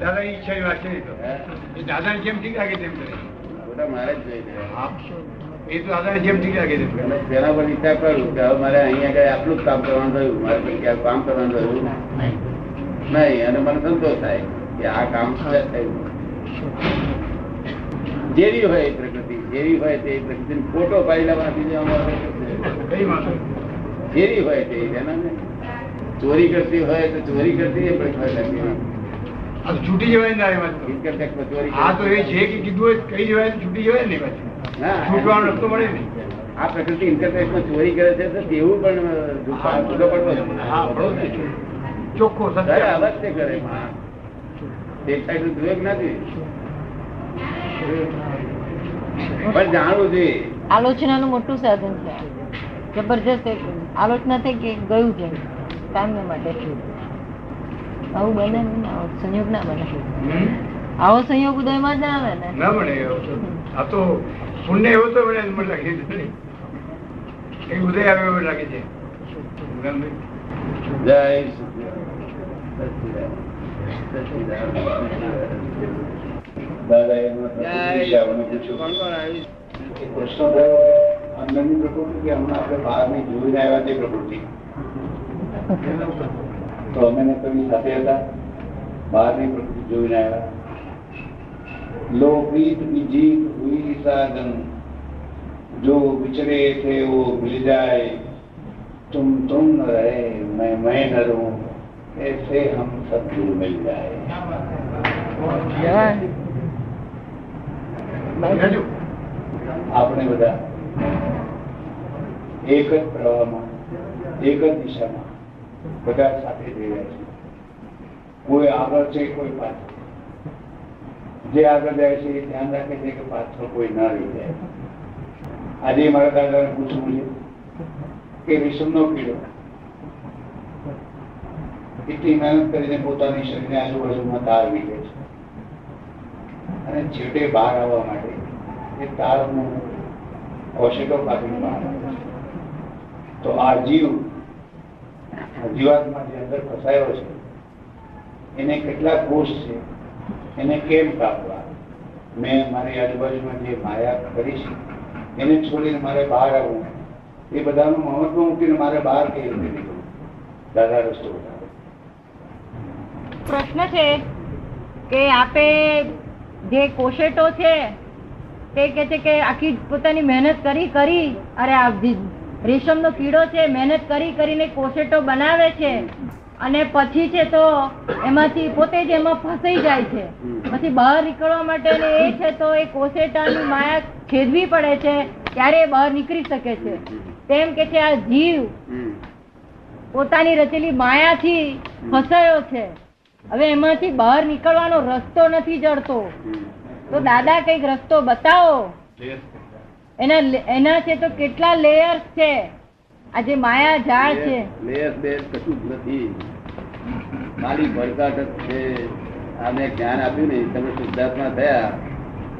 દાદાની ઈચ્છાની વાત છે એ તો. એ દાદાને જેમ ઠીક લાગે તેમ કરે. ખોટા મારે જ જોઈ લેવા. એ તો જેમ ઠીક લાગે તેમ કરે. અને પર વિચાર કરું કે હવે મારે અહીંયા આગળ આટલું જ કામ કરવાનું રહ્યું મારે ક્યાંક કામ કરવાનું રહ્યું નહીં. અને મને સંતોષ થાય કે આ કામ થયું. જેવી હોય પ્રકૃતિ જેવી હોય તે પ્રકૃતિ ફોટો પાયલા લેવાથી દેવામાં અમારે જેવી હોય તે ને ચોરી કરતી હોય તો ચોરી કરતી એ પ્રકૃતિ છૂટી જવાય ને આ વાત તો. આ એ છે. કે કીધું હોય કઈ જવાય છૂટી જવાય ને છૂટવાનો રસ્તો મળે નહીં. આ પ્રકૃતિ ઇન્કમટેક્સમાં ચોરી કરે છે તો તેવું પણ. ચોખ્ખો અવશ્ય કરે માણસ. એક સાઈડ દ્વેગ નથી. પણ જાણવું જોઈએ આલોચનાનું મોટું સાધન છે. જબરજસ્ત આલોચના થઈ કે ગયું છે. કાયમ માટે. આવું બને સંયોગ ના બને હમ? આવો સંયોગ ઉદયમાં જ ના આવે ને ના મળે આ તો પુણ્ય એવો તો મળે મને લાગે છે કઈ ઉદય આવે એવું લાગે છે? જય. દાદા એમાં પ્રશ્ન થયો અંદરની પ્રકૃતિ કે હમણાં આપણે બહારની જોઈને આવ્યા તે પ્રકૃતિ તો અમે ને કવિ સાથે હતા બહારની પ્રકૃતિ જોઈને આવ્યા લોકપ્રીત બીજીત હુઈ સાધન जो विचरे थे वो मिल जाए तुम तुम न रहे मैं मैं न रहूं ऐसे हम सदगुरु मिल जाए જવાન. બીજું? આપણે બધા એક જ પ્રવાહમાં એક જ દિશામાં બધા સાથે જઈ રહ્યા છે. કોઈ આગળ છે, કોઈ પાછળ. જે આગળ જાય છે ધ્યાન રાખે છે કે પાછળ કોઈ ના રહી જાય. આજે મારા દાદાને પૂછવું છે કે વિષમનો કીડો એટલી મહેનત કરીને પોતાની શરીરને આજુબાજુમાં તારવી લે છે. અને છેવટે બહાર આવવા માટે એ તારનું કોશેટો કાઢીને બહાર આવે છે. તો આ જીવ જીવાત્મા જે અંદર ફસાયો છે, એને કેટલા કોષ છે, એને કેમ કાપવા? મેં મારી આજુબાજુમાં જે માયા કરી છે, એને છોડીને મારે બહાર આવવું એ બધાનું મહત્વ મૂકીને મારે બહાર કેવી રીતે નીકળવું? દાદા રસ્તો પ્રશ્ન છે કે આપે જે કોશેટો છે, તે કે છે કે આખી પોતાની મહેનત કરી કરી, અરે આ નો કીડો છે મહેનત કરી કરીને કોશેટો બનાવે છે અને પછી છે તો એમાંથી પોતે જ એમાં ફસાઈ જાય છે. પછી બહાર નીકળવા માટે એ છે તો એ કોશેટાની માયા છેદવી પડે છે ત્યારે એ બહાર નીકળી શકે છે. તેમ કે છે આ જીવ પોતાની રચેલી માયાથી ફસાયો છે. હવે એમાંથી બહાર નીકળવાનો રસ્તો નથી જડતો. તો દાદા કંઈક રસ્તો બતાવો. એના એના છે તો કેટલા લેયર્સ છે? આ જે માયા ઝાડ છે. લેસ બેર કશું જ નથી. ખાલી ભડકાટ જ છે. આને જ્ઞાન આપ્યું ને, તમે શુદ્ધાત્મા થયા,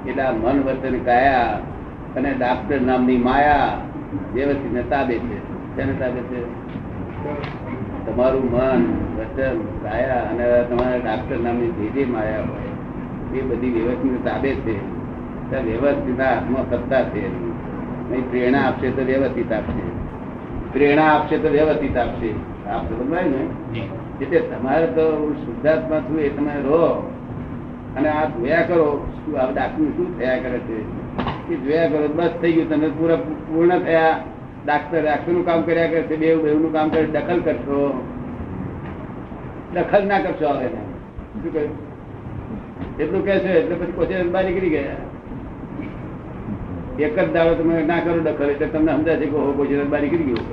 એટલે આ મન વર્તન કાયા, અને ડાક્ટર નામની માયા વ્યવસ્થિત તાબે છે તેને તાબે છે તમારું મન વચન કાયા, અને તમારા ડાક્ટર નામની જે જે માયા હોય, એ બધી વ્યવસ્થિત તાબે છે. વ્યવસ્થિત હાથમાં સત્તા છે. એની. નહીં પ્રેરણા આપશે તો વ્યવસ્થિત આપશે. પ્રેરણા આપશે તો વ્યવસ્થિત આપશે. આપ સમજાય ને? એટલે તમારે તો શુદ્ધાત્મા છું એ તમે રહો. અને આ જોયા કરો શું આ ડાક્ટર શું થયા કરે છે? એ જોયા કરો બસ થઈ ગયું. તમે પૂરા પૂર્ણ થયા. ડાક્ટર ડાક્ટરનું કામ કર્યા કરે છે બે બેવનું કામ કરે દખલ કરશો. દખલ ના કરશો હવે. શું કહ્યું? એટલું કહેશો એટલે પછી પછી અંબા નીકળી ગયા. એક જ દાડો તમે ના કરો દખલ એટલે તમને સમજાય છે કે હો કોઈ બહાર નીકળી ગયું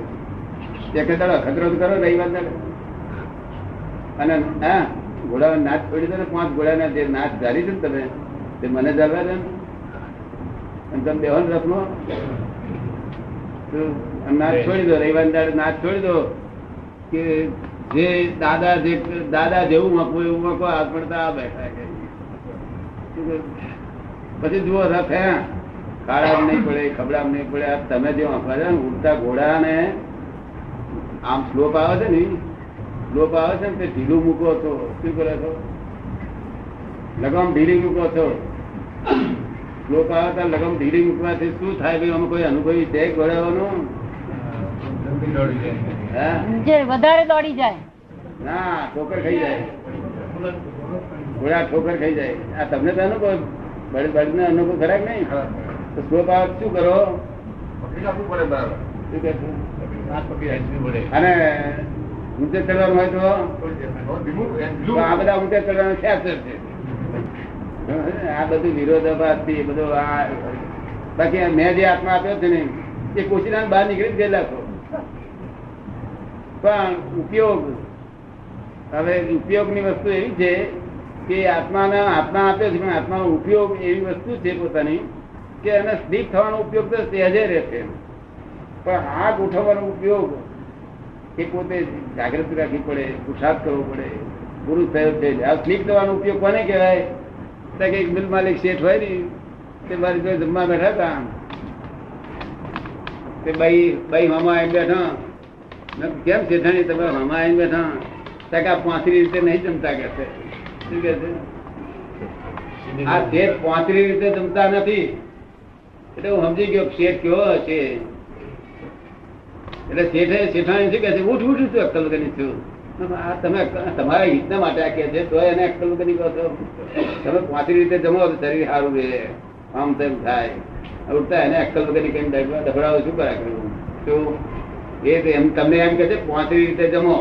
એક જ દાડો અખતરો કરો રવિવાર દાડો અને હા ઘોડા નાચ છોડી દો ને પાંચ ઘોડાના જે નાચ ધારી છે ને તમે તે મને જાળવા દે અને તમે બેહો ને રથમાં. નાચ છોડી દો રવિવાર દાડે નાચ છોડી દો કે જે દાદા જે દાદા જેવું મકવું એવું મકો આ પડતા આ બેઠા પછી જુઓ રથ હે. કાળા નહીં પડે ખબડા નહીં પડે આ તમે જે વાપરા છે ને ઉડતા ઘોડા ને આમ સ્લોપ આવે છે ને સ્લોપ આવે છે ને તે ઢીલું મૂકો છો. શું કરે છો? લગમ ઢીલી મૂકો છો. સ્લોપ આવે તો લગમ ઢીલી મૂકવાથી શું થાય? ભાઈ અમે કોઈ અનુભવી છે ઘોડાવાનું જાય વધારે દોડી જાય. ના ઠોકર ખાઈ જાય. ઘોડા ઠોકર ખાઈ જાય. આ તમને તો અનુભવ બળી બળીને અનુભવ ખરા કે નહીં? તો શું કરો? અને ઊંચે ચડવાનું હોય તો. આ બધા ઊંચે ચડવાનું ખેંચર છે આ બધું વિરોધાભાસથી બધું આ બાકી મેં જે આત્મા આપ્યો છે ને એ કોશીના બહાર નીકળી જ ગયેલા છો. પણ ઉપયોગ હવે ઉપયોગની વસ્તુ એવી છે કે આત્માના આત્મા આપ્યો છે પણ આત્માનો ઉપયોગ એવી વસ્તુ છે પોતાની કે એને સ્લીપ થવાનો ઉપયોગ તો સહેજે રહેશે. પણ આ ગોઠવવાનો ઉપયોગ એ પોતે જાગૃતિ રાખવી પડે પુરુષાર્થ કરવો પડે. ગુરુ થયો છે આ સ્લીપ થવાનો ઉપયોગ કોને કહેવાય? તો કે એક મિલ માલિક શેઠ હોય ને, તે મારી જોડે જમવા બેઠા હતા. તે બાઈ બાઈ મામા આવીને બેઠા. કેમ શેઠાણી તમે મામા આવીને બેઠા? આ પાંચરી રીતે નહીં જમતા કે શું કે છે? આ શેઠ પાંચરી રીતે જમતા નથી. એટલે હું સમજી ગયો શેઠ કેવો હશે એટલે શેઠે, શેઠાણી શું કે છે? ઉઠ ઉઠ તું અક્કલ વગરની છું. આ તમે તમારા હિતના માટે આ કે છે, તો એને અક્કલ વગરની કહો છો. તમે પાંચી રીતે જમો શરીર સારું રહે. આમ તેમ થાય. ઉઠતા એને અક્કલ વગરની કઈ ડબડાવો શું કર્યા કરવું શું? એ એમ, તમને એમ કે છે પાંચી રીતે જમો.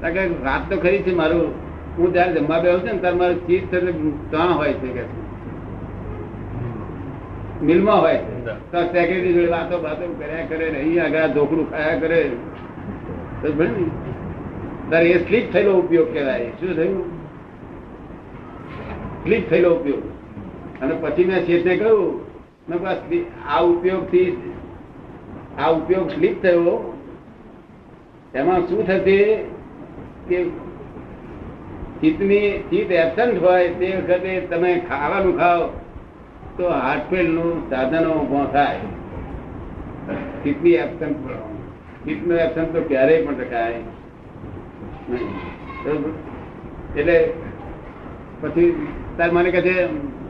કારણ કે રાત તો ખરી છે મારું. હું ત્યારે જમવા બેહું છું ને, ત્યારે મારું ચીજ છે ત્યાં હોય છે કે છે. મિલમાં હોય તો સેક્રેટરી જોડે વાતો વાતો કર્યા કરે ને અહીં આગળ ઢોકળું ખાયા કરે. તારે એ સ્લીપ થયેલો ઉપયોગ કહેવાય. શું થયું? સ્લીપ થયેલો ઉપયોગ. અને પછી મેં શેઠને કહ્યું મેં આ ઉપયોગથી આ ઉપયોગ સ્લીપ થયો. એમાં શું થશે કે ચિત્તની ચિત્ત એબસન્ટ હોય તે વખતે તમે ખાવાનું ખાઓ. તો હાર્ટફેલનું સાધનો ઊભો થાય. ચિત્તની એબસન્ટ ચિત્તનું એબસન્ટ તો ક્યારેય પણ રખાય એટલે પછી તાર મને કહે છે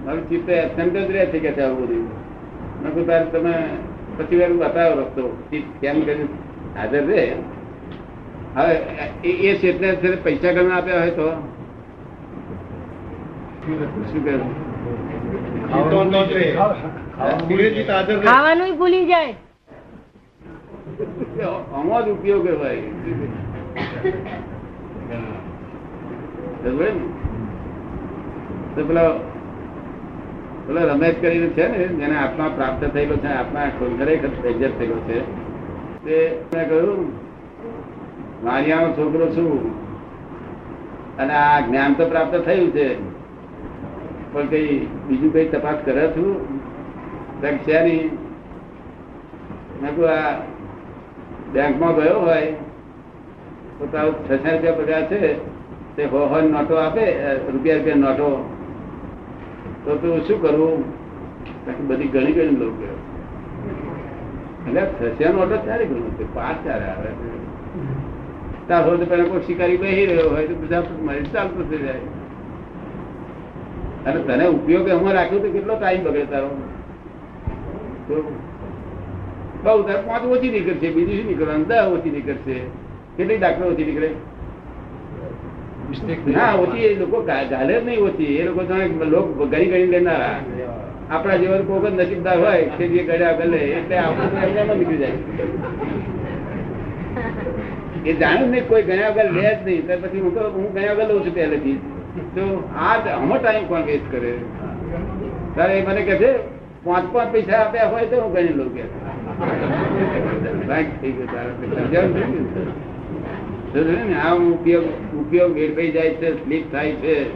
હવે ચિત્ત એબસન્ટ જ રહે છે કે આવું બધું? મેં કહું તાર તમે પછી વાર બતાવો રસ્તો. ચિત્ત કેમ કરી હાજર રહે. હવે એ- ને પૈસા ઘણા આપ્યા હોય તો? શું કહે ખાવાનું ભૂલી જાય આમાં ઉપયોગ પેલો પેલો રમેશ કરીને છે ને જેને આત્મા પ્રાપ્ત થયેલો છે આત્મા ખરેખર એક્ઝેક્ટ થયેલો છે તે મેં કહ્યું મારિયાનો છોકરો છું અને આ જ્ઞાન તો પ્રાપ્ત થયું છે પણ કઈ બીજું કઈ તપાસ કરે છું? છે કહ્યું આ બેંકમાં ગયો હોય, તો તારો છ છ રૂપિયા પગાર છે, તે હો હો નોટો આપે રૂપિયા રૂપિયા નોટો. તો તું શું કરવું બાકી બધી ઘણી ઘણી લોકો એટલે છ છ નોટો ત્યારે ગણું? છે પાંચ ત્યારે આવે. તાર હોય તો પેલા કોઈ શિકારી બેસી રહ્યો હોય, તો બધા મરી ચાલતું થઈ જાય. અને તને ઉપયોગ હું રાખ્યું તો કેટલો ટાઈમ બગડે તારો? બહુ તાર પાંચ ઓછી નીકળશે બીજું શું નીકળવાનું? દસ ઓછી નીકળશે. કેટલી ડાક્ટર ઓછી નીકળે? ના ઓછી એ લોકો ગાલે જ નહીં ઓછી. એ લોકો લોક ગણી ગણી લેનારા. આપણા જીવન કોક જ નસીબદાર હોય કે જે ગળ્યા ગલે એટલે આપણું નીકળી જાય. એ જાણું નહીં કોઈ ગણ્યા વગર લે જ નહીં. ત્યાર પછી હું તો હું ગણ્યા વગર લઉં છું પહેલેથી તો આ ટાઈમ કોણ વેસ્ટ કરે? તારે મને કહે છે પાંચ પાંચ પૈસા આપ્યા હોય તો હું ગણી લઉં કે. Right થઈ ગયું તારે. ને? સમજાયું ઉપયોગ ઉપયોગ વેડફાઈ જાય છે સ્લીપ થાય છે.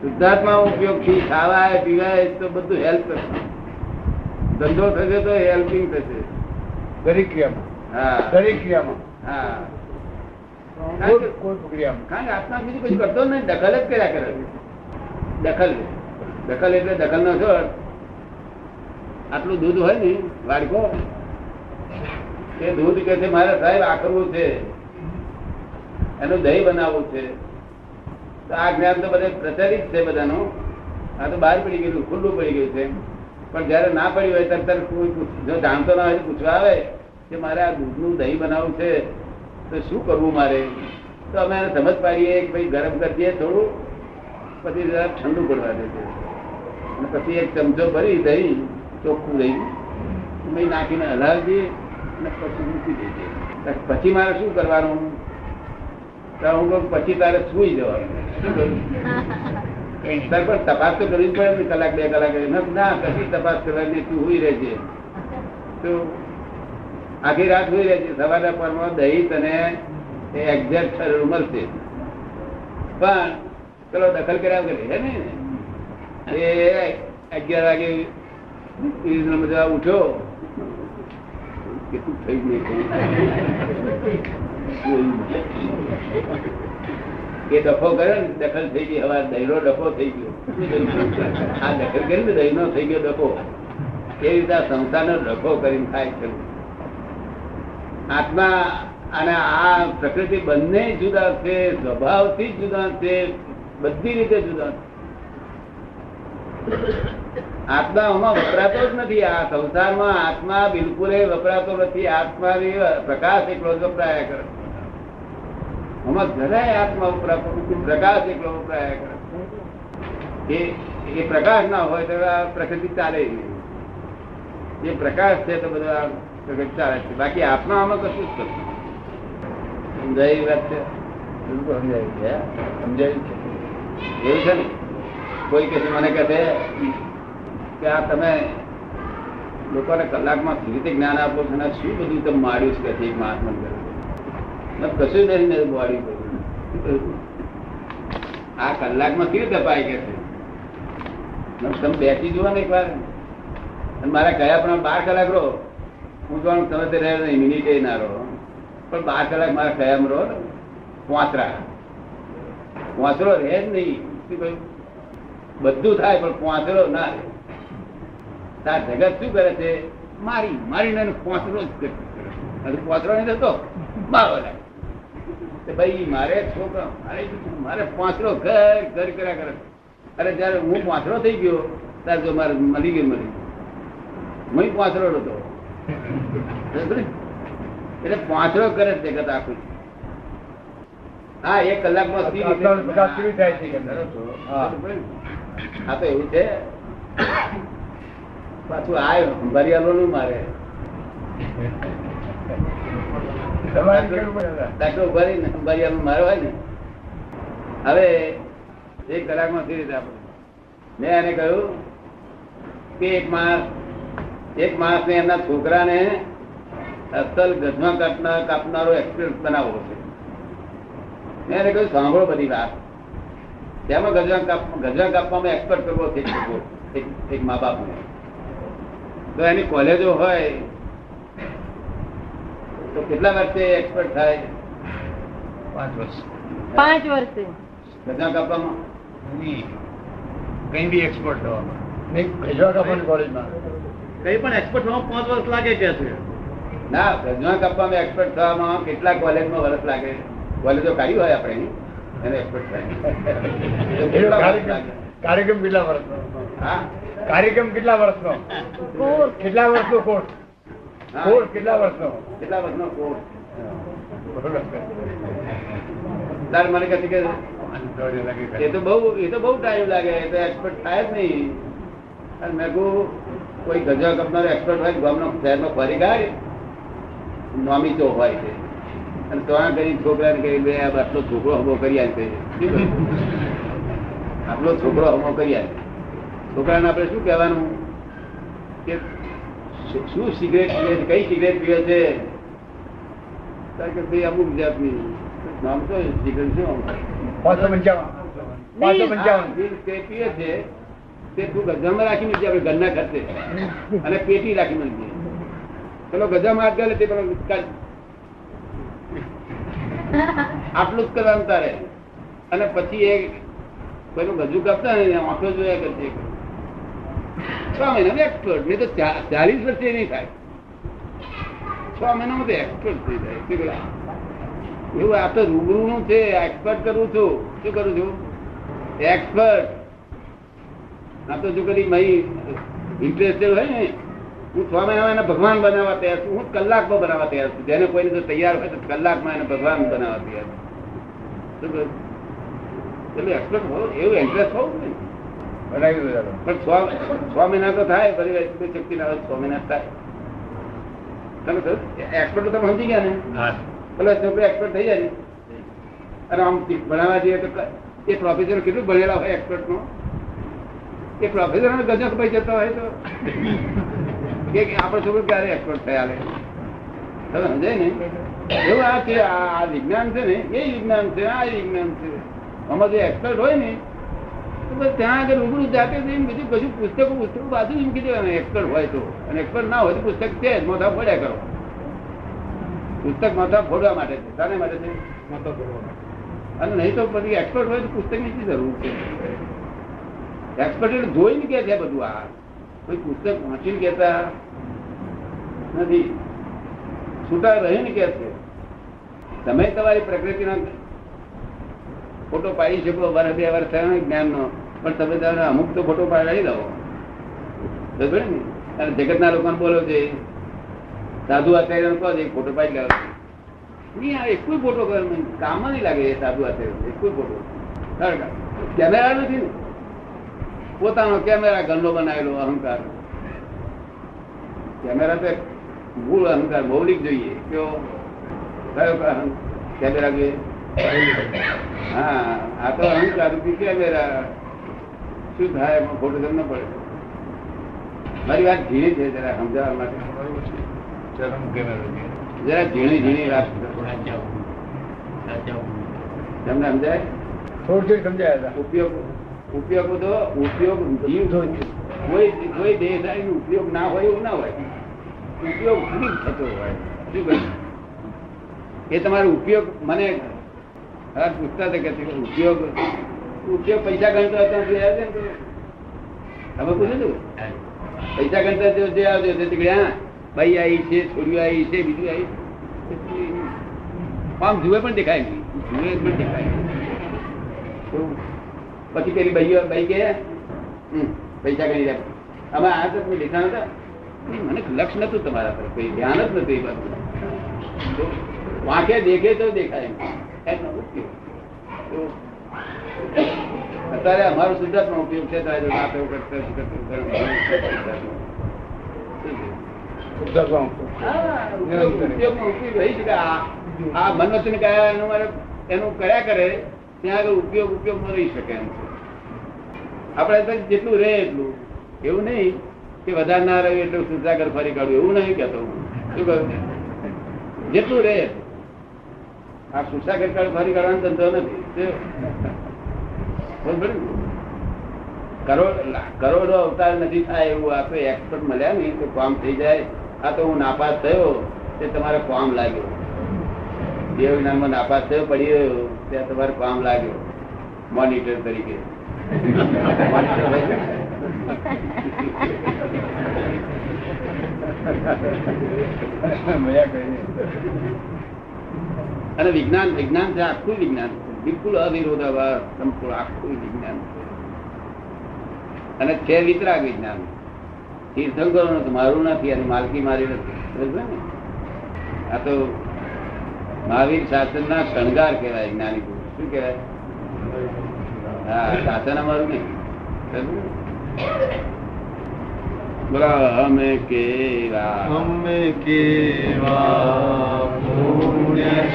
શુદ્ધાત્મા ઉપયોગથી ખાવાય પીવાય તો બધું હેલ્પ થશે. ધંધો થશે તો હેલ્પિંગ થશે. દરેક ક્રિયામાં. હા. દરેક ક્રિયામાં. હા. આટલું દૂધ હોય ને, વાડકો? એ દૂધ કે છે, મારે સાહેબ આકરવું છે. એનું દહીં બનાવવું છે. તો આ જ્ઞાન તો બધે પ્રચલિત છે બધાનું. આ તો બહાર પડી ગયું, ખુલ્લું પડી ગયું છે. પણ જયારે ના પડ્યું હોય, ત્યારે તરત કોઈ જો જાણતો ના હોય પૂછવા આવે કે મારે આ દૂધનું દહીં બનાવવું છે. તો શું કરવું મારે? તો અમે એને સમજ પાડીએ કે ભાઈ ગરમ કરી દઈએ થોડું, પછી જરા ઠંડુ પડવા દેજે. અને પછી એક ચમચો ભરી દહીં, ચોખ્ખું દહીં મેં નાખીને હલાવજે અને પછી મૂકી દેજે. પછી મારે શું કરવાનું? તો હું કહું પછી તારે સુઈ જવાનું. શું કહ્યું સર પણ તપાસ તો કરવી પડે ને કલાક, બે કલાક. ના પછી તપાસ કરવાની તું રહે રહેજે. તો આખી રાત હુઈ રહેજે સવારના પરમાં દહીં તને એક્ઝેક્ટ મળશે. પણ પેલો દખલ કર્યા વગર છે ને? એ અગિયાર વાગે બધા ઉઠ્યો. કેટલું થઈ ગયું એ ડફો કર્યો ને, દખલ થઈ ગઈ. હવે દહીનો ડફો થઈ ગયો. આ દખલ કરી ને દહીનો થઈ ગયો ડફો. એ રીતે આ સંસારનો ડફો કરીને થાય છે? આત્મા અને આ પ્રકૃતિ બંને જુદા છે, સ્વભાવથી જુદા છે, બધી રીતે જુદા છે. આત્મા આમાં વપરાતો જ નથી. આ સંસારમાં આત્મા બિલકુલ વપરાતો નથી. આત્મા પ્રકાશ એકલો જ વપરાયા કરે આમાં જરાય આત્મા વપરાતો નથી. પ્રકાશ એકલો વપરાયા કરે એ એ પ્રકાશ ના હોય તો પ્રકૃતિ ચાલે નહીં. એ પ્રકાશ છે તો બધું આ ચાલે છે. બાકી આત્મા આમાં કશું જ નથી. સમજાય વાત છે સમજાયું છે સમજાયું છે. એવું છે ને? કોઈ કે મને કહે કે આ તમે લોકોને કલાકમાં કેવી રીતે જ્ઞાન આપો છો અને શું બધું તમે માર્યું છે કે એક મહાત્મા કરે કશું જ નથી માર્યું આ કલાકમાં કેવી રીતે અપાય કે છે? તમે બેસી જુઓ ને એક વાર મારા કયા પણ બાર કલાક રહો. હું તો તમે તે રહ્યો નહીં, મિનિટે ના રહો. પણ બાર કલાક મારા કયામાં રહો ને પોતરા પોતરો રહે જ નહીં. શું કહ્યું? બધું થાય, પણ પોતરો ના રહે. તાર જગત શું કરે છે? મારી મારીને પોતરો જ કરે. અને પોતરો નહીં થતો? મારો લાગે. ભાઈ, મારે છોકરા, મારે મારે પોંચરો ઘર ઘર કર્યા કરે. અરે જયારે હું પોંચરો થઈ ગયો, ત્યારે જો મારે મળી ગયું મળી હું પોંચરો હતો? એટલે પાંચરો કરે છે જગત આખું. હા એક કલાકમાં હા. તો એવું છે. પાછું આ ભરિયાલો નું મારે ભરિયાલો ને. હવે એક કલાકમાં સી રીતે આપણે. મેં એને કહ્યું કે એક માણસ એક માણસ ને એમના છોકરાને અસલ ગજમાં કાપનાર કાપનારો એક્સપિરિયન્સ બનાવવો છે. મેં એને કહ્યું સાંભળો બધી વાત. તેમાં ગજવા કાપ ગજવા કાપવામાં એક્સપર્ટ કરવો છે એક છોકરો, એક એક મા બાપને તો એની કોલેજો હોય તો કેટલા વર્ષે એક્સપર્ટ થાય? પાંચ વર્ષ. પાંચ વર્ષે. ગજવા કાપવામાં? કઈ બી એક્સપર્ટ થવામાં નહીં ગજવા કાપવાની કોલેજમાં કઈ પણ એક્સપર્ટ થવામાં પાંચ વર્ષ લાગે કે છે ના ગજવા કાપવામાં એક્સપર્ટ થવામાં કેટલા કોલેજમાં વર્ષ લાગે. કોલેજો કાઢી હોય આપણે એને એક્સપર્ટ થાય. વર્ષ કાર્યક્રમ કાર્યક્રમ કેટલા વર્ષનો? હા? કાર્યક્રમ કેટલા વર્ષનો? કોર્સ. કેટલા વર્ષનો કોર્સ? કોર્સ કેટલા વર્ષનો? કેટલા વર્ષનો કોર્સ? તાર મને કહે કે એ તો બહુ એ તો બહુ ટાઈમ લાગે. એ તો એક્સપર્ટ થાય જ નહીં. અને મેં કહું કોઈ ગજા કપનારો એક્સપર્ટ હોય ગામનો શહેરનો ફરી ગાય નોમી હોય છે. અને તો કરી છોકરાને કહી બે આટલો છોકરો હમો કરી આપે આટલો છોકરો હમો કરી આપે છોકરાને આપણે શું કહેવાનું? કે શું- સિગરેટ પીવે છે? કઈ સિગરેટ પીવે છે? કારણ કે ભાઈ અમુક જાતની. નામ તો સિગરેટ શું? પાંચસો પંચાવન. પાંચસો છે તે તું ગજામાં રાખી મૂકજે, આપણે ઘરના ખર્ચે અને પેટી રાખી મૂકજે. પેલો ગજામાં હાથ ગાલે તે પેલો આટલું જ કરવાનું તારે. અને પછી એ કોઈનું ગજુ કાપતા ને, આંખો જોયા કરશે છ મહિના એક્સપર્ટ નહીં તો ચાલીસ વર્ષે નહીં થાય. છ મહિનામાં તો એક્સપર્ટ થઈ જાય એવું આ તો રૂબરૂ નું છે એક્સપર્ટ કરું છું. શું કરું છું? એક્સપર્ટ આ તો જો કદી મહી ઇન્ટરેસ્ટેડ હોય ને હું છ મહિનામાં એને ભગવાન બનાવવા તૈયાર છું. હું કલાકમાં બનાવવા તૈયાર છું. જેને કોઈને તો તૈયાર હોય તો કલાકમાં એને ભગવાન બનાવવા તૈયાર છું. એટલે એક્સપર્ટ હોવું એવું ઇન્ટરેસ્ટ હોવું ને. પણ છ મહિના તો થાય એટલી શક્તિ ના છ મહિના થાય. તમે એક્સપર્ટ તમે સમજી ગયા ને? પેલો છોકરો એક્સપર્ટ થઈ જાય ને. અને આમ ભણાવવા જઈએ તો એ પ્રોફેસર કેટલું ભણેલા હોય એક્સપર્ટ નો? એ પ્રોફેસર ગજબ ભાઈ જતો હોય તો કે આપણે છોકરો ક્યારે એક્સપર્ટ થયા તમે સમજાય ને? એવું આ છે આ વિજ્ઞાન છે ને એ વિજ્ઞાન છે આ વિજ્ઞાન છે. આમાં જે એક્સપર્ટ હોય ને તો ત્યાં આગળ રૂબરૂ જાતે જઈને બીજું કશું પુસ્તકો પુસ્તકો બાજુ જ મૂકી દેવાનું એક્સપર્ટ હોય તો. અને એક્સપર્ટ ના હોય તો પુસ્તક છે જ મોઢા ફોડ્યા કરો. પુસ્તક માથા ફોડવા માટે છે. શાને માટે છે? અને નહીં તો પછી એક્સપર્ટ હોય તો પુસ્તકની શી જરૂર છે? એક્સપર્ટ જોઈને કે છે બધું આ. કોઈ પુસ્તક વાંચીને કેતા નથી. છૂટા રહીને કે છે. તમે તમારી પ્રકૃતિના ફોટો પાડી શકો વર્ષ બે વર્ષ થયો જ્ઞાનનો. પણ તમે તમારે અમુક તો ફોટો પાડી દો. બરાબર ને? અને જગતના લોકોને બોલો છે, સાધુ આચાર્ય કહો છે ફોટો પાડી લેવા. નહીં, આ એક કોઈ ફોટો કામ નહીં. લાગે સાધુ આચાર્ય એક કોઈ ફોટો. કેમેરા નથી ને? પોતાનો કેમેરા ગંદો બનાવેલો અહંકાર. કેમેરા તો મૂળ અહંકાર મૌલિક જોઈએ. કયો? કયો કેમેરા જોઈએ હા આ તો અહંકાર કેમેરા શું થાય એમાં ફોટો ના પડે? મારી વાત ઝીણી છે જરા સમજાવવા માટે. જરા ઝીણી ઝીણી વાત તમને સમજાય? થોડું સમજાય ઉપયોગ ઉપયોગ તો ઉપયોગ જીવ કોઈ કોઈ દેહદારી ઉપયોગ ના હોય એવું ના હોય. ઉપયોગ ફરી થતો હોય. શું કહે? એ તમારો ઉપયોગ મને હા, પૂછતા હતા કે ઉપયોગ ઉપયોગ પૈસા ગણતો હતો જે આવે ને તમે પૂછ્યું હતું પૈસા ગણતા હતો જે આવજો તે હા બાઈ આવી છે, છોડ્યું આવી છે, બીજું આવી આમ જુએ પણ દેખાય નહીં. જુએ પણ દેખાય નહીં. પછી પેલી ભાઈઓ ભાઈ કે પૈસા ગણી રાખ. અમે આ તો કોઈ દેખાણ હતા મને લક્ષ નતું તમારા પર કોઈ ધ્યાન જ નતું એ બાજુ. વાંકે દેખે તો દેખાય અત્યારે અમારો? શુદ્ધાત્મા. હા, ઉપયોગ- છે આ કયા એનું કર્યા કરે ત્યાં આગળ ઉપયોગ ઉપયોગ રહી શકે એમ. છે આપણે જેટલું રહે એટલું. એવું નહીં કે વધારે ના રહ્યું એટલું સુધાકર ફરી કાઢવું એવું નહીં કહેતો હું. શું કહ્યું જેટલું રહે આ સુસાકર કાઢ ફરી કાઢવાનો ધંધો નથી? કરોડ અવતાર નથી થાય એવું આ તો એક્સપર્ટ મળ્યા નહીં તો કામ થઈ જાય. આ તો હું નાપાસ થયો, તે તમારે કામ લાગ્યો. જે જ્ઞાનમાં નાપાસ થયો, પડી રહ્યો, ત્યાં તમારે કામ લાગ્યો. મોનિટર તરીકે. અને વિજ્ઞાન વિજ્ઞાન છે, આખું વિજ્ઞાન. બિલકુલ અવિરોધાભાસ, સંપૂર્ણ આખું વિજ્ઞાન. અને છે વિતરાગ વિજ્ઞાન. તીર્થંકરો મારું નથી અને માલકી મારી નથી? આ તો મહાવીર શાસન ના શણગાર કહેવાય જ્ઞાની. શું કહેવાય? હા શાસન અમારું નહીં ને? અમે કેવા અમે કેવા પુણ્યશાળી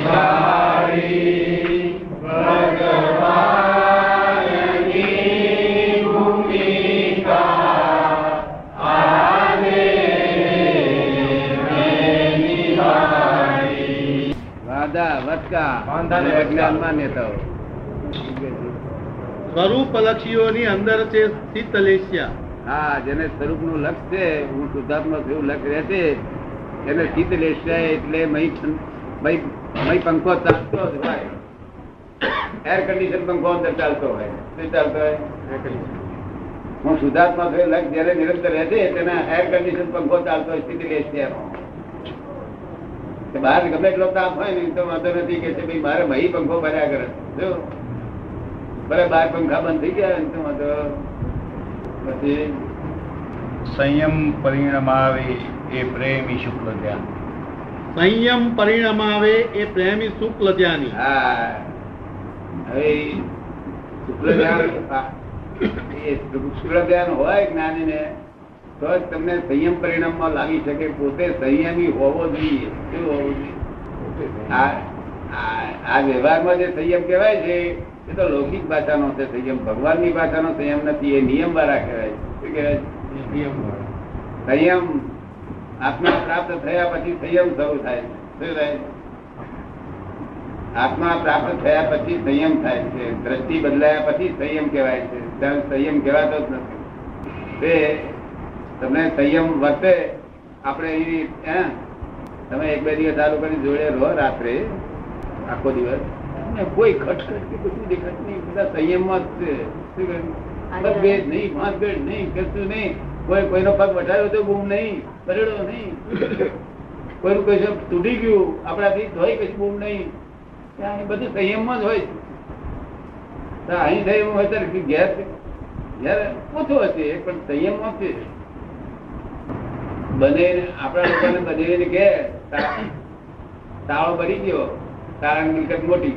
નિભાવી. વાદા વચકા. માન્યતાઓ સ્વરૂપ લક્ષીઓની અંદર છે સ્થિત હા જેને સ્વરૂપનું લક્ષ છે હું શુદ્ધાત્મા એવું લક્ષ રહેશે એને લેશે એટલે મય મય- પંખો ચાલતો જ હોય. એર કન્ડિશન પંખો અંદર ચાલતો હોય. શું ચાલતો હોય? હું શુદ્ધાત્મા થયો લક્ષ જયારે નિરંતર રહેશે તેના એર કન્ડિશન પંખો ચાલતો હોય સ્થિતિ લેશે કે બહાર ગમે એટલો તાપ હોય ને તો વાંધો નથી કે છે ભાઈ મારે મહી પંખો ભર્યા કરે. જો ભલે બાર પંખા બંધ થઈ ગયા ને તો વાંધો. પછી સંયમ પરિણમાવે એ પ્રેમી શુક્લ ધ્યાન. સંયમ પરિણામ આવે એ પ્રેમી શુક્લ ધ્યાની. હા. હવે શુક્લ ધ્યાન એ શુક્લ ધ્યાન હોય જ્ઞાનીને તો જ તમને સંયમ પરિણામમાં લાગી શકે પોતે સંયમી હોવો જોઈએ. શું હોવું જોઈએ? આ આ- આ વ્યવહારમાં જે સંયમ કહેવાય છે એ તો લૌકિક ભાષાનો છે સંયમ ભગવાનની ભાષાનો સંયમ નથી, એ નિયમ વાળા કહેવાય. શું કહેવાય? સંયમ. આત્મા પ્રાપ્ત થયા પછી સંયમ શરૂ થાય. શું થાય? આત્મા પ્રાપ્ત થયા પછી સંયમ થાય છે. દ્રષ્ટિ બદલાયા પછી સંયમ કહેવાય છે. ત્યારે સંયમ કહેવાતો જ નથી. તે તમને સંયમ વર્તે, આપણે અહીં તમે એક બે દિવસ ચાલુ કરી જોડે રહો રાત્રે, આખો દિવસ. ને કોઈ ખટખટ કે કશું દેખાતું નહીં. બધા સંયમમાં જ છે. મતભેદ નહીં માતભેદ નહીં કશું નહીં. કોઈ કોઈનો પગ વટાયો તો બૂમ નહીં પરેડો નહીં. કોઈનું કશું તૂટી ગયું આપણાથી ધોઈ કશું બૂમ નહીં. ત્યાં બધું સંયમમાં જ હોય છે. અહીં સંયમ હોય ત્યારે ઘેર ઘેર ઓછો હશે પણ સંયમમાં છે. બને આપણા લોકોને બને કે તાળો ભરી ગયો. તારા મિલકત મોટી.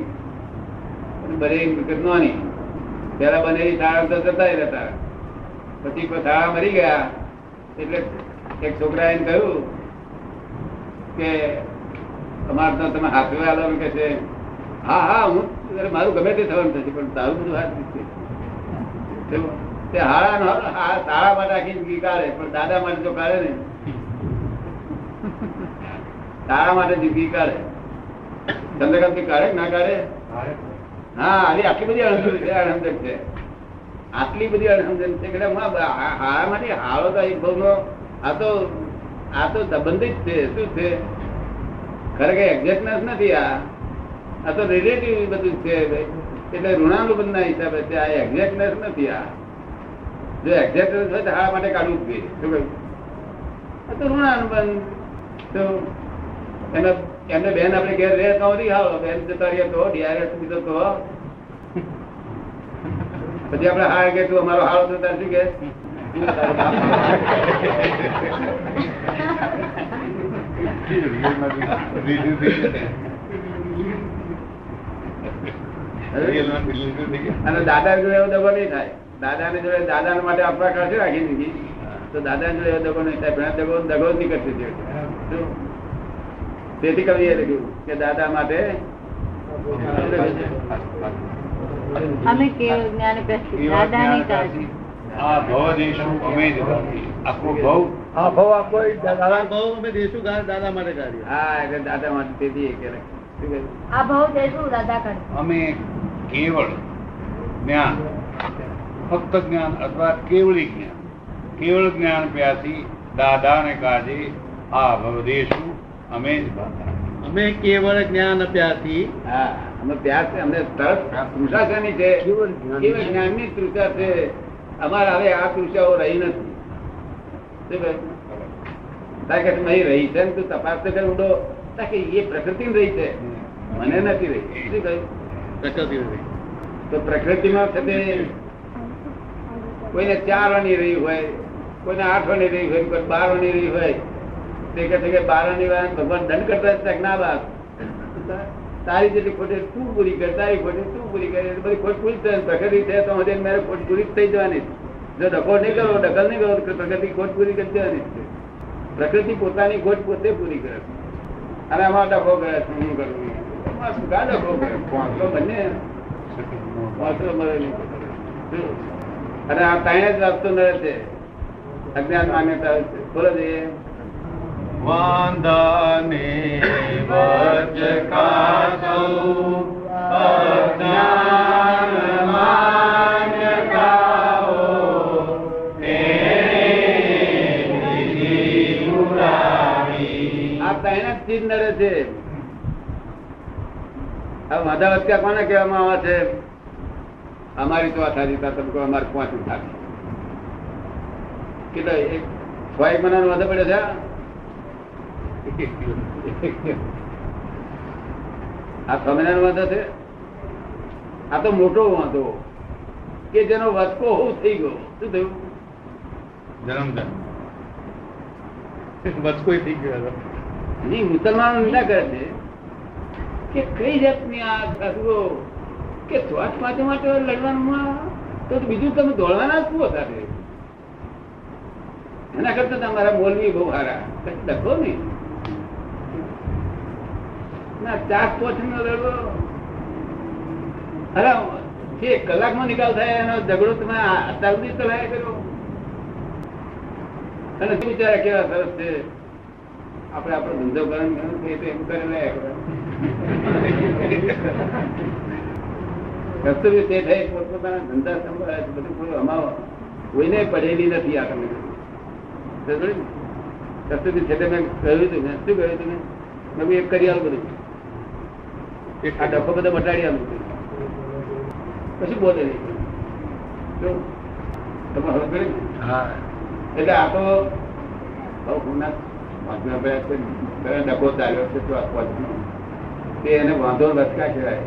બધે મિલકત પેલા બનેલી શાળા તો જતા રહેતા. પછી શાળા મરી ગયા, એટલે એક છોકરા એને કહ્યું કે, અમારે તો તમે હાથવે આલો કે છે. હા હા, હું મારું ગમે તે થવાનું થશે, પણ તારું બધું હાથ છે તે હાળા તાળા માટે આખી જિંદગી કાઢે, પણ દાદા માટે તો કાઢે ને તારા માટે જિંદગી કાઢે. ચંદ્રકાંત કાઢે ના કાઢે. હા આટલી બધી અણસમજ છે. આટલી બધી અણસમજણ છે કે હું હાળા માટે હાળો તો એક ભાવનો આ તો આ તો સંબંધિત છે, શું છે? ખરેખર એક્ઝેક્ટનેસ નથી આ. આ તો રિલેટિવ બધું છે એટલે ઋણાનુબંધ ના હિસાબે છે, આ એક્ઝેક્ટનેસ નથી આ. જો એક્ઝેક્ટનેસ હોય તો હાળા માટે કાઢવું જોઈએ. શું કહ્યું? આ તો ઋણાનુબંધ. તો એમને એમને બેન આપણે ઘેર રહે તો નથી હાલો, બેન જતા રહીએ તો ડીઆરએસ બીજો તો પછી આપણે હાર કે તું અમારો હાળો તો તાર શું કે? અને દાદા જોડે એવો દગો નહીં થાય. દાદા ને જોડે દાદા માટે આપણા કરશે રાખી દીધી તો દાદા જોડે એવો દગો નહીં થાય. દગો દગો જ નહીં કરશે તે. શું? તેથી કવિએ લખ્યું કે દાદા માટે અમે કેવળ જ્ઞાન પ્રસ્તુત દાદાની કાળજી આ ભવ દેશું અમે જ આખો ભવ. હા ભાવ આપો દાદા. દાદા અમે દેશું દાદા માટે કાર્ય હા એટલે દાદા માટે તેથી કે લખ્યું. શું કહ્યું? આ ભાવ દેશું દાદા કાળજી અમે કેવળ જ્ઞાન ફક્ત જ્ઞાન અથવા કેવળી જ્ઞાન. કેવળ જ્ઞાન પ્યાસી દાદાને કાઢી આ ભવદેશું અમે જ ભાતા અમે કેવળ જ્ઞાન અપ્યાથી હા અમે પ્યાસ અમને તરત તૃષા શેની છે? કેવળ જ્ઞાન. જ્ઞાનની તૃષા છે. અમારે હવે આ તૃષાઓ રહી નથી. અહીં રહી છે ને તું તપાસ તો કર ઉડો. તારે કે એ પ્રકૃતિ રહી છે. મને નથી રહી. શું કહ્યું પ્રકૃતિ રહી. તો પ્રકૃતિમાં છે તે કોઈને ચાર વાની રહી હોય કોઈને આઠ વાની રહી હોય કોઈ બાર વાની રહી હોય. તે કહે કર પ્રકૃતિ પોતાની ખોટ પોતે પૂરી કરે અને આમાં ડખો કરે છે હું શું કા ડખો બંને. વાંચો મળે નહીં. અને આ ત્રણે જ રાખતો નડે છે. અજ્ઞાન માન્યતા બોલો જોઈએ. વાંદાને વચ કાસૌ અજ્ઞાન માન્યતાઓ આ ત્રણે જ ચીજ નડે છે. આ માધા વચ્ચે કોને કહેવામાં આવે છે? અમારી તો આ થાતી તમે કહો અમારે પાંચ થાતી કેટલા, એક છ એક મહિનાનો વાંધો છે? આ છ વાંધો છે? આ તો મોટો વાંધો કે જેનો વચકો હોવ થઈ ગયો. શું થયું? જન્મજન વચકો થઈ ગયો. નહીં મુસલમાનો નિંદા કરે છે કે કઈ જાતની આ સાધુઓ કે શ્વાસ માટે માટે લડવાનું તો બીજું તમે દોડવાના શું હતા એના કરતા તમારા મોલવી બહુ સારા કઈ લખો ને ના નો કલાકમાં નિકાલ થાય, એનો ઝઘડો તમે અત્યાર સુધી કર્યો. અને શું વિચારે, કેવા સરસ છે. આપણે આપણો ધંધો કરવાનો છે તો એમ કરી લે કસ્તુરી તે થઈ પોતપોતાના ધંધા સંભાળે છે બધું થોડું અમાવો. કોઈને પડેલી નથી આ તમે. કસ્તુરી છે તે મેં કહ્યું હતું મેં શું કહ્યું હતું મેં મેં એક કરી આવું બધું. આ ડબ્બો બધો બટાડી આવું કશું બોલે નહીં? તમે હવે કરી એટલે આ તો ડબ્બો ચાલ્યો છે તો આ વાંચનો. તે એને વાંધો લટકા કહેવાય.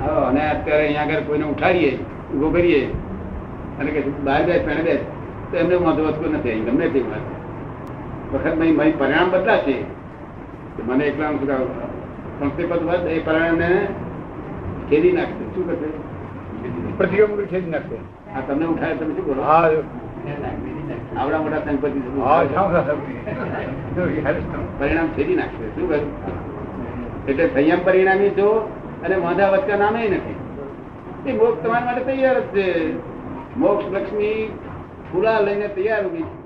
હવે અને અત્યારે અહીંયા આગળ કોઈને ઉઠાડીએ ઊભો કરીએ અને કે બહાર બેસ પેણે બેસ તો એમને વાંધો વધતો નથી. ગમે તે વાત. વખત નહીં મારી પરિણામ બદલાશે. મને એકલા શું કહું સંસ્થિપદ વાત એ પરિણામને ખેદી નાખશે. શું કરશે? પ્રતિક્રમણ ખેંચી નાખશે. તમને ઉઠાડે તમે શું બોલો? હા આવડા મોટા સંપત્તિ. પરિણામ છેદી નાખશે. શું કહ્યું? એટલે સંયમ પરિણામી છો અને વાંધા વચ્ચે નામે નથી. એ મોક્ષ તમારા માટે તૈયાર જ છે. મોક્ષ લક્ષ્મી ફૂલા લઈને તૈયાર ઊભી છે.